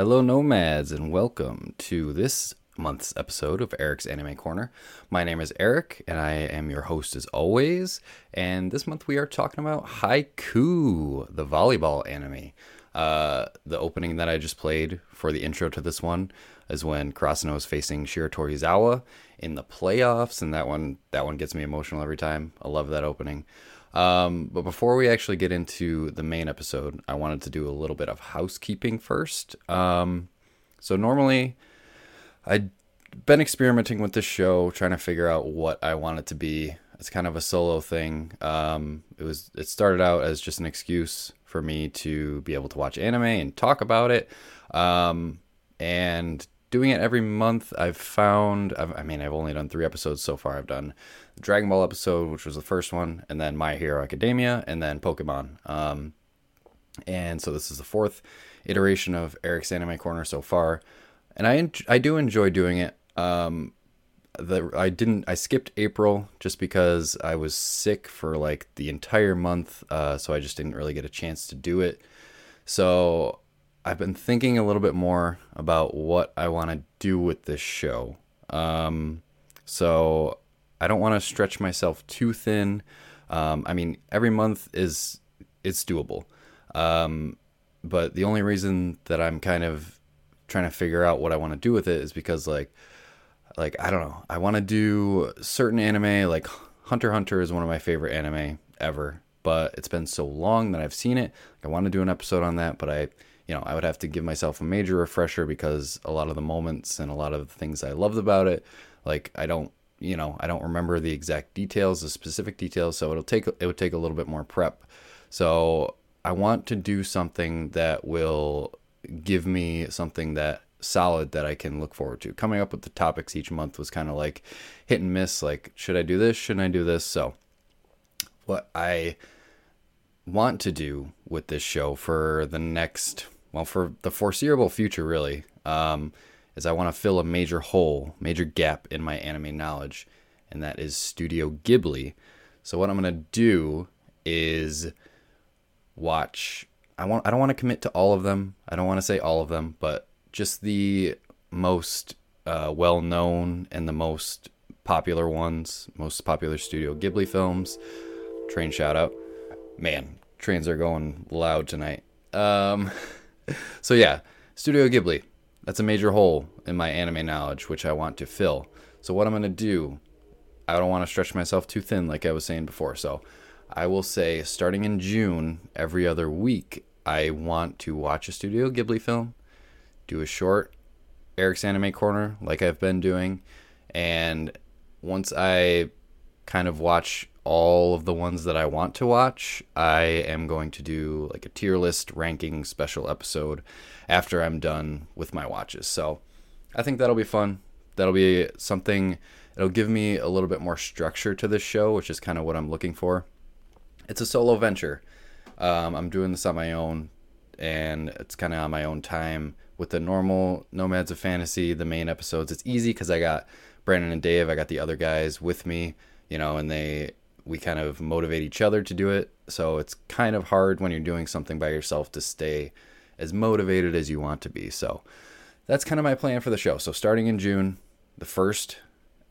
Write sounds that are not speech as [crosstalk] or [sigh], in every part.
Hello, nomads, and welcome to this month's episode of Eric's Anime Corner. My name is Eric, and I am your host as always. And this month we are talking about Haikyu, the volleyball anime. Uh, the opening that I just played for the intro to this one is when Karasuno is facing Shiratorizawa in the playoffs, and that one that one gets me emotional every time. I love that opening. Um, but before we actually get into the main episode, I wanted to do a little bit of housekeeping first. Um, so normally, I'd been experimenting with this show, trying to figure out what I want it to be. It's kind of a solo thing. Um, it was it started out as just an excuse for me to be able to watch anime and talk about it. Um, and doing it every month, I've found. I've, I mean, I've only done three episodes so far. I've done the Dragon Ball episode, which was the first one, and then My Hero Academia, and then Pokemon. Um, and so this is the fourth iteration of Eric's Anime Corner so far, and I I do enjoy doing it. Um, the I didn't I skipped April just because I was sick for like the entire month, uh, so I just didn't really get a chance to do it. So I've been thinking a little bit more about what I want to do with this show. Um, so I don't want to stretch myself too thin. Um, I mean, every month is it's doable, um, but the only reason that I'm kind of trying to figure out what I want to do with it is because like like I don't know, I want to do certain anime like Hunter Hunter is one of my favorite anime ever, but it's been so long that I've seen it. I want to do an episode on that, but I you know, I would have to give myself a major refresher because a lot of the moments and a lot of the things I loved about it, like I don't you know I don't remember the exact details, the specific details, so it'll take it would take a little bit more prep. So I want to do something that will give me something that solid that I can look forward to. Coming up with the topics each month was kind of like hit and miss. Like, should I do this? Shouldn't I do this? So, what I want to do with this show for the next, well, for the foreseeable future, really, um, is I want to fill a major hole, major gap in my anime knowledge, and that is Studio Ghibli. So what I'm gonna do is watch. I want. I don't want to commit to all of them. I don't want to say all of them, but just the most uh, well known and the most popular ones, most popular Studio Ghibli films. Train shout out. Man, trains are going loud tonight. Um, [laughs] [laughs] so yeah, Studio Ghibli. That's a major hole in my anime knowledge, which I want to fill. So what I'm gonna do, I don't want to stretch myself too thin, like I was saying before. So I will say, starting in June, every other week, I want to watch a Studio Ghibli film, do a short Eric's Anime Corner, like I've been doing, and once I kind of watch all of the ones that I want to watch, I am going to do like a tier list ranking special episode after I'm done with my watches. So I think that'll be fun. That'll be something, it'll give me a little bit more structure to this show, which is kind of what I'm looking for. It's a solo venture. Um, I'm doing this on my own, and it's kind of on my own time. With the normal Nomads of Fantasy, the main episodes, it's easy because I got Brandon and Dave, I got the other guys with me, you know, and they we kind of motivate each other to do it. So it's kind of hard when you're doing something by yourself to stay as motivated as you want to be. So that's kind of my plan for the show. So starting in June, the first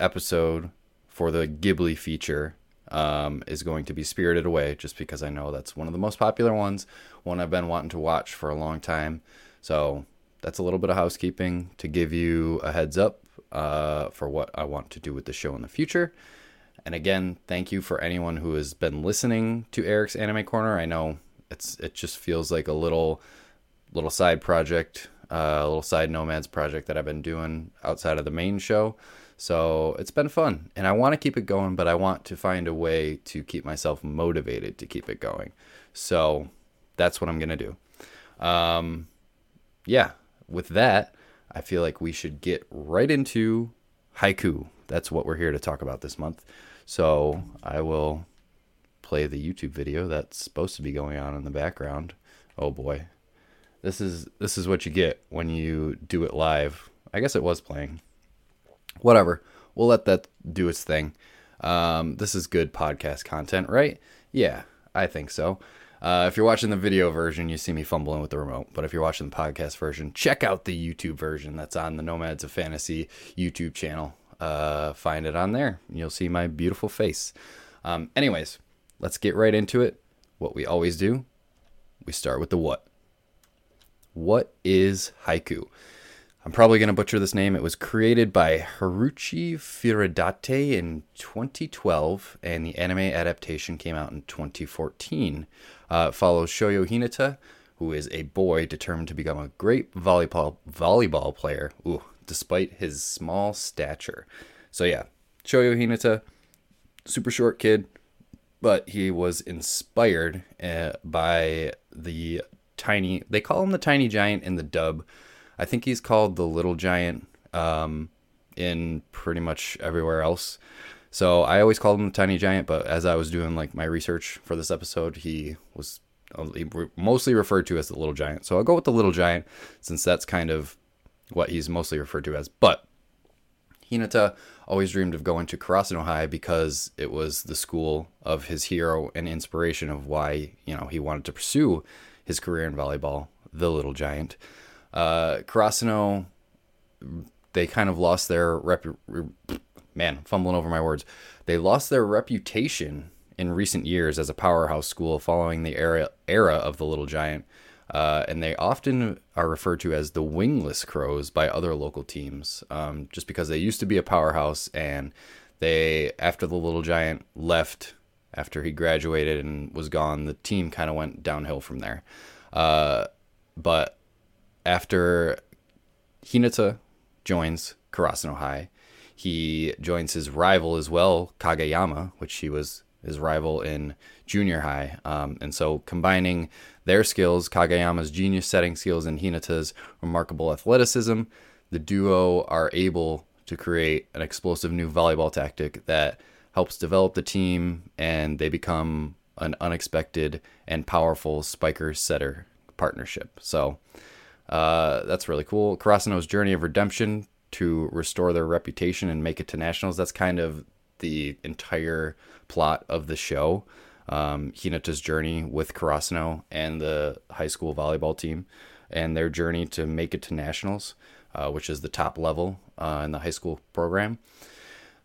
episode for the Ghibli feature um, is going to be Spirited Away, just because I know that's one of the most popular ones, one I've been wanting to watch for a long time. So that's a little bit of housekeeping to give you a heads up uh, for what I want to do with the show in the future. And again, thank you for anyone who has been listening to Eric's Anime Corner. I know it's it just feels like a little little side project, uh, a little side nomads project that I've been doing outside of the main show. So it's been fun, and I want to keep it going, but I want to find a way to keep myself motivated to keep it going. So that's what I'm gonna do. Um, yeah, with that, I feel like we should get right into Haikyuu. That's what we're here to talk about this month. So I will play the YouTube video that's supposed to be going on in the background. Oh boy. This is this is what you get when you do it live. I guess it was playing. Whatever. We'll let that do its thing. Um, this is good podcast content, right? Yeah, I think so. Uh, if you're watching the video version, you see me fumbling with the remote. But if you're watching the podcast version, check out the YouTube version that's on the Nomads of Fantasy YouTube channel. Uh, find it on there. You'll see my beautiful face. Um, anyways, let's get right into it. What we always do, we start with the what. What is Haikyu? I'm probably going to butcher this name. It was created by Haruchi Furudate in 2012, and the anime adaptation came out in 2014. Uh, it follows Shoyo Hinata, who is a boy determined to become a great volleyball volleyball player, ooh, despite his small stature. So yeah, Shoyo Hinata, super short kid, but he was inspired uh, by the tiny. They call him the tiny giant in the dub I think he's called the Little Giant um, in pretty much everywhere else. So I always called him the Tiny Giant, but as I was doing like my research for this episode, he was mostly referred to as the Little Giant. So I'll go with the Little Giant since that's kind of what he's mostly referred to as. But Hinata always dreamed of going to Karasuno High because it was the school of his hero and inspiration of why, you know, he wanted to pursue his career in volleyball, the Little Giant. Uh, Karasuno, they kind of lost their rep. Man, fumbling over my words. They lost their reputation in recent years as a powerhouse school following the era era of the Little Giant. Uh, and they often are referred to as the wingless crows by other local teams, um, just because they used to be a powerhouse and they, after the little giant left, after he graduated and was gone, the team kind of went downhill from there. Uh, but after Hinata joins Karasuno High, he joins his rival as well, Kageyama, which he was his rival in junior high. Um, and so combining their skills, Kageyama's genius setting skills and Hinata's remarkable athleticism, the duo are able to create an explosive new volleyball tactic that helps develop the team and they become an unexpected and powerful spiker setter partnership. So uh, that's really cool. Karasuno's journey of redemption to restore their reputation and make it to nationals. That's kind of the entire plot of the show. Um, Hinata's journey with Karasuno and the high school volleyball team, and their journey to make it to nationals, uh, which is the top level uh, in the high school program.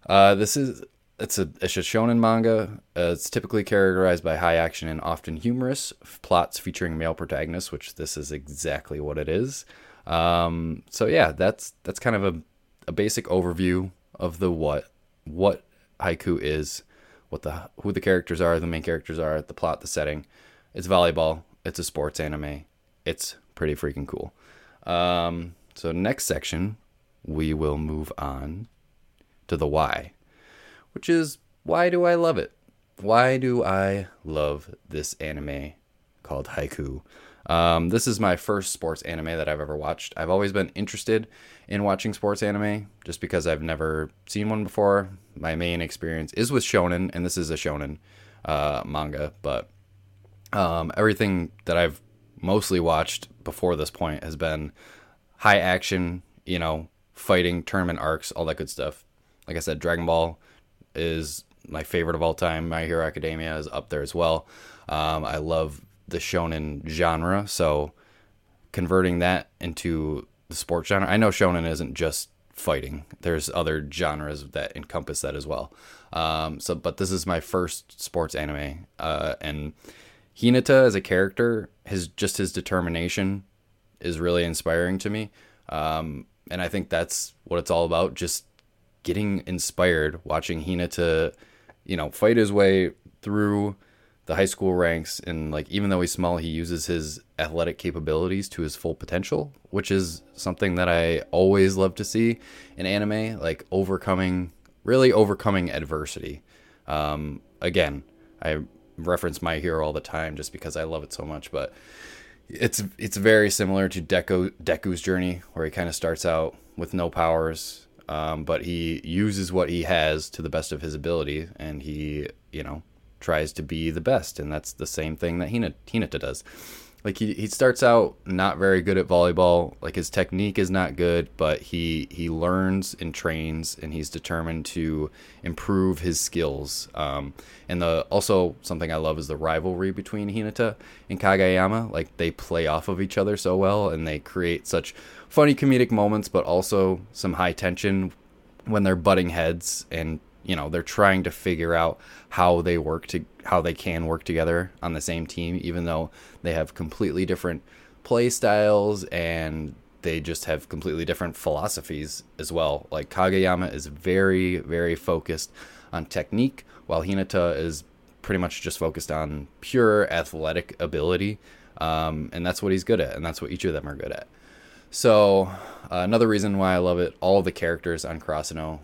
Uh, this is it's a it's a shonen manga. Uh, it's typically characterized by high action and often humorous plots featuring male protagonists, which this is exactly what it is. Um, so yeah, that's that's kind of a, a basic overview of the what what Haikyu is, what the who the characters are, the main characters are, the plot, the setting. It's volleyball. It's a sports anime. It's pretty freaking cool. Um, so next section, we will move on to the why which is why do I love it? Why do I love this anime called Haikyu? Um, this is my first sports anime that I've ever watched. I've always been interested in watching sports anime just because I've never seen one before. My main experience is with shonen, and this is a shonen uh, manga, but um, everything that I've mostly watched before this point has been high action, you know, fighting, tournament arcs, all that good stuff. Like I said, Dragon Ball, is my favorite of all time. My Hero Academia is up there as well. Um, I love the shonen genre, so converting that into the sports genre. I know shonen isn't just fighting. There's other genres that encompass that as well. Um, so, but this is my first sports anime, uh, and Hinata as a character, his just his determination is really inspiring to me. Um, and I think that's what it's all about. Just getting inspired watching Hinata, you know, fight his way through the high school ranks and like even though he's small he uses his athletic capabilities to his full potential which is something that i always love to see in anime like overcoming really overcoming adversity. Um, again i reference my hero all the time just because i love it so much but it's it's very similar to Deku Deku's journey where he kind of starts out with no powers um, but he uses what he has to the best of his ability, and he, you know, tries to be the best, and that's the same thing that Hinata, Hinata does. like he, he starts out not very good at volleyball like his technique is not good but he he learns and trains and he's determined to improve his skills um, and the also something i love is the rivalry between hinata and Kageyama. like they play off of each other so well and they create such funny comedic moments but also some high tension when they're butting heads and you know they're trying to figure out how they work to how they can work together on the same team even though they have completely different play styles and they just have completely different philosophies as well. Like kageyama is very very focused on technique while hinata is pretty much just focused on pure athletic ability um, and that's what he's good at and that's what each of them are good at. So uh, another reason why i love it all the characters on Karasuno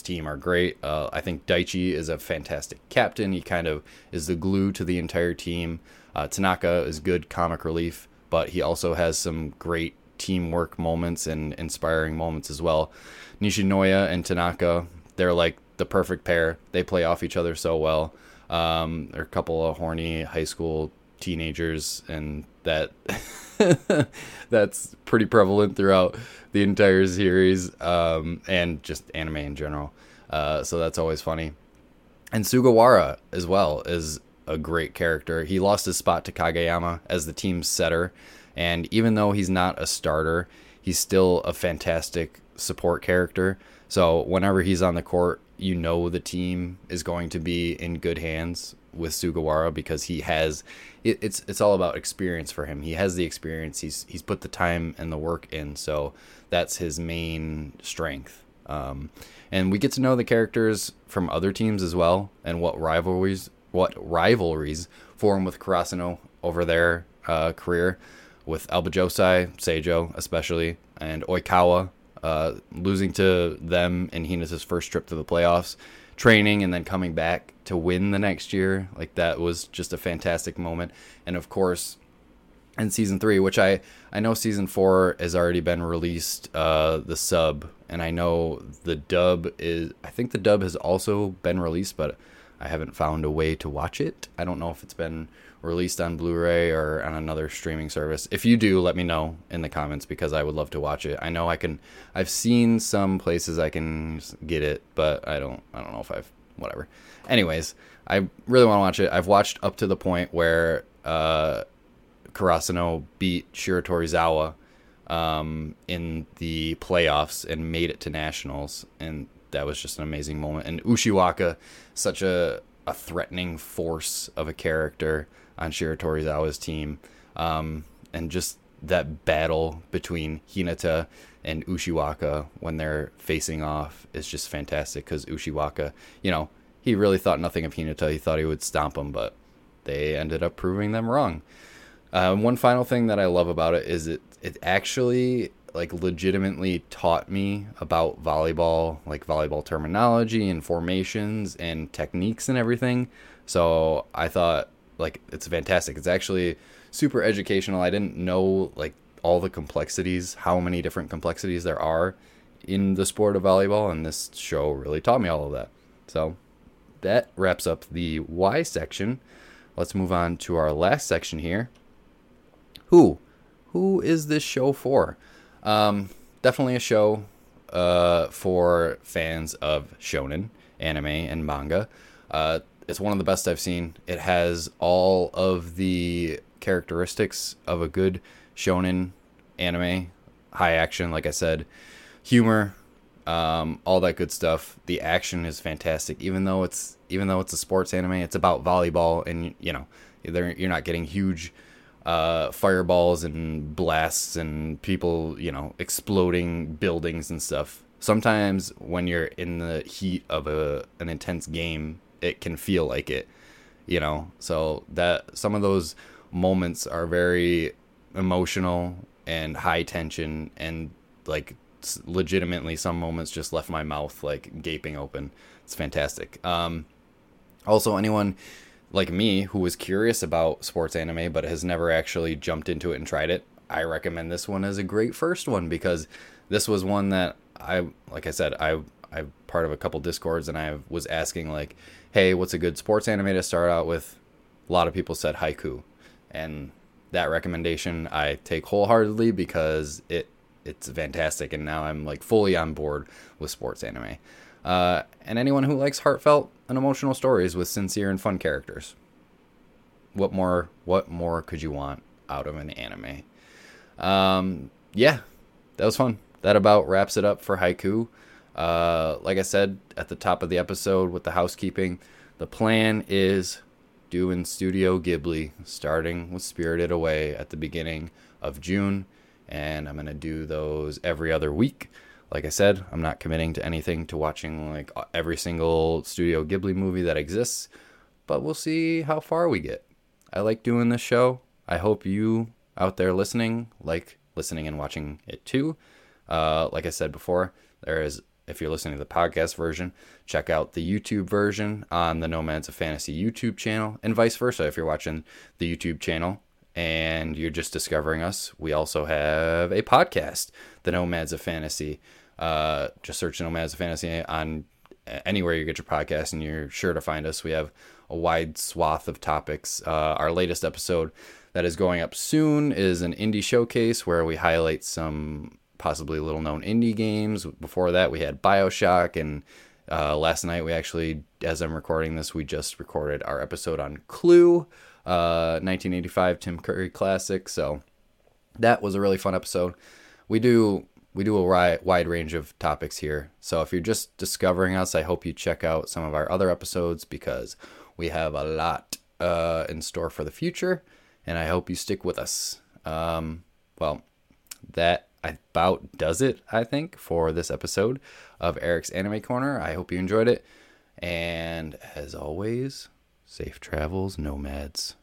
team are great. Uh, I think Daichi is a fantastic captain. He kind of is the glue to the entire team. Uh, Tanaka is good comic relief, but he also has some great teamwork moments and inspiring moments as well. Nishinoya and Tanaka, they're like the perfect pair. They play off each other so well. Um, they're a couple of horny high school teenagers, and that [laughs] that's pretty prevalent throughout the entire series um, and just anime in general. Uh, so that's always funny. And Sugawara as well is a great character. He lost his spot to Kageyama as the team's setter, and even though he's not a starter, he's still a fantastic support character. So whenever he's on the court, you know the team is going to be in good hands with Sugawara because he has it, it's it's all about experience for him. He has the experience. He's he's put the time and the work in. So that's his main strength. Um, and we get to know the characters from other teams as well, and what rivalries what rivalries form with Karasuno over their uh, career, with Aoba Johsai, Seijo especially, and Oikawa, uh, losing to them in Hinata's first trip to the playoffs, training and then coming back to win the next year. Like that was just a fantastic moment. And of course, in season three, which I I know season four has already been released, uh, the sub, and I know the dub is I think the dub has also been released, but I haven't found a way to watch it. I don't know if it's been released on Blu-ray or on another streaming service. If you do, let me know in the comments because I would love to watch it. I know I can. I've seen some places I can get it, but I don't. I don't know if I've whatever. Anyways, I really want to watch it. I've watched up to the point where. Uh, Karasuno beat Shiratorizawa um, in the playoffs and made it to nationals, and that was just an amazing moment. And Ushiwaka, such a a threatening force of a character on Shiratorizawa's team, um, and just that battle between Hinata and Ushiwaka when they're facing off is just fantastic because Ushiwaka, you know, he really thought nothing of Hinata. He thought he would stomp him, but they ended up proving them wrong. Um, one final thing that I love about it is it it actually like legitimately taught me about volleyball, like volleyball terminology and formations and techniques and everything. So I thought like it's fantastic. It's actually super educational. I didn't know like all the complexities, how many different complexities there are in the sport of volleyball, and this show really taught me all of that. So that wraps up the why section. Let's move on to our last section here, who who is this show for um, definitely a show uh, for fans of shonen anime and manga. Uh, it's one of the best i've seen. It has all of the characteristics of a good shonen anime high action like i said. Humor um, all that good stuff. The action is fantastic. Even though it's even though it's a sports anime it's about volleyball and you know you're not getting huge uh, fireballs and blasts and people, you know, exploding buildings and stuff. Sometimes when you're in the heat of a an intense game, it can feel like it, you know. So that some of those moments are very emotional and high tension and like legitimately some moments just left my mouth like gaping open. It's fantastic. Um also anyone like me who was curious about sports anime but has never actually jumped into it and tried it, I recommend this one as a great first one because this was one that I like I said I I'm part of a couple discords and I was asking like, "Hey, what's a good sports anime to start out with?" A lot of people said Haikyu. And that recommendation I take wholeheartedly because it it's fantastic, and now I'm like fully on board with sports anime. Uh, and anyone who likes heartfelt and emotional stories with sincere and fun characters. What more? What more could you want out of an anime? Um, yeah, that was fun. That about wraps it up for Haikyu. Uh, like I said at the top of the episode with the housekeeping, the plan is doing Studio Ghibli, starting with Spirited Away at the beginning of June, and I'm gonna do those every other week. Like I said, I'm not committing to anything to watching like every single Studio Ghibli movie that exists, but we'll see how far we get. I like doing this show. I hope you out there listening like listening and watching it too. Uh, like I said before, there is if you're listening to the podcast version, check out the YouTube version on the Nomads of Fantasy YouTube channel, and vice versa. If you're watching the YouTube channel and you're just discovering us, we also have a podcast, the Nomads of Fantasy. Uh, just search Nomads of Fantasy on anywhere you get your podcast, and you're sure to find us. We have a wide swath of topics. Uh, our latest episode that is going up soon is an indie showcase where we highlight some possibly little known indie games. Before that, we had Bioshock, and uh, last night we actually, as I'm recording this, we just recorded our episode on Clue, uh, 1985 Tim Curry classic. So that was a really fun episode. We do we do a wide range of topics here. So if you're just discovering us, I hope you check out some of our other episodes because we have a lot uh, in store for the future, and I hope you stick with us. Um, well, that about does it, I think, for this episode of Eric's Anime Corner. I hope you enjoyed it. And as always, safe travels, nomads.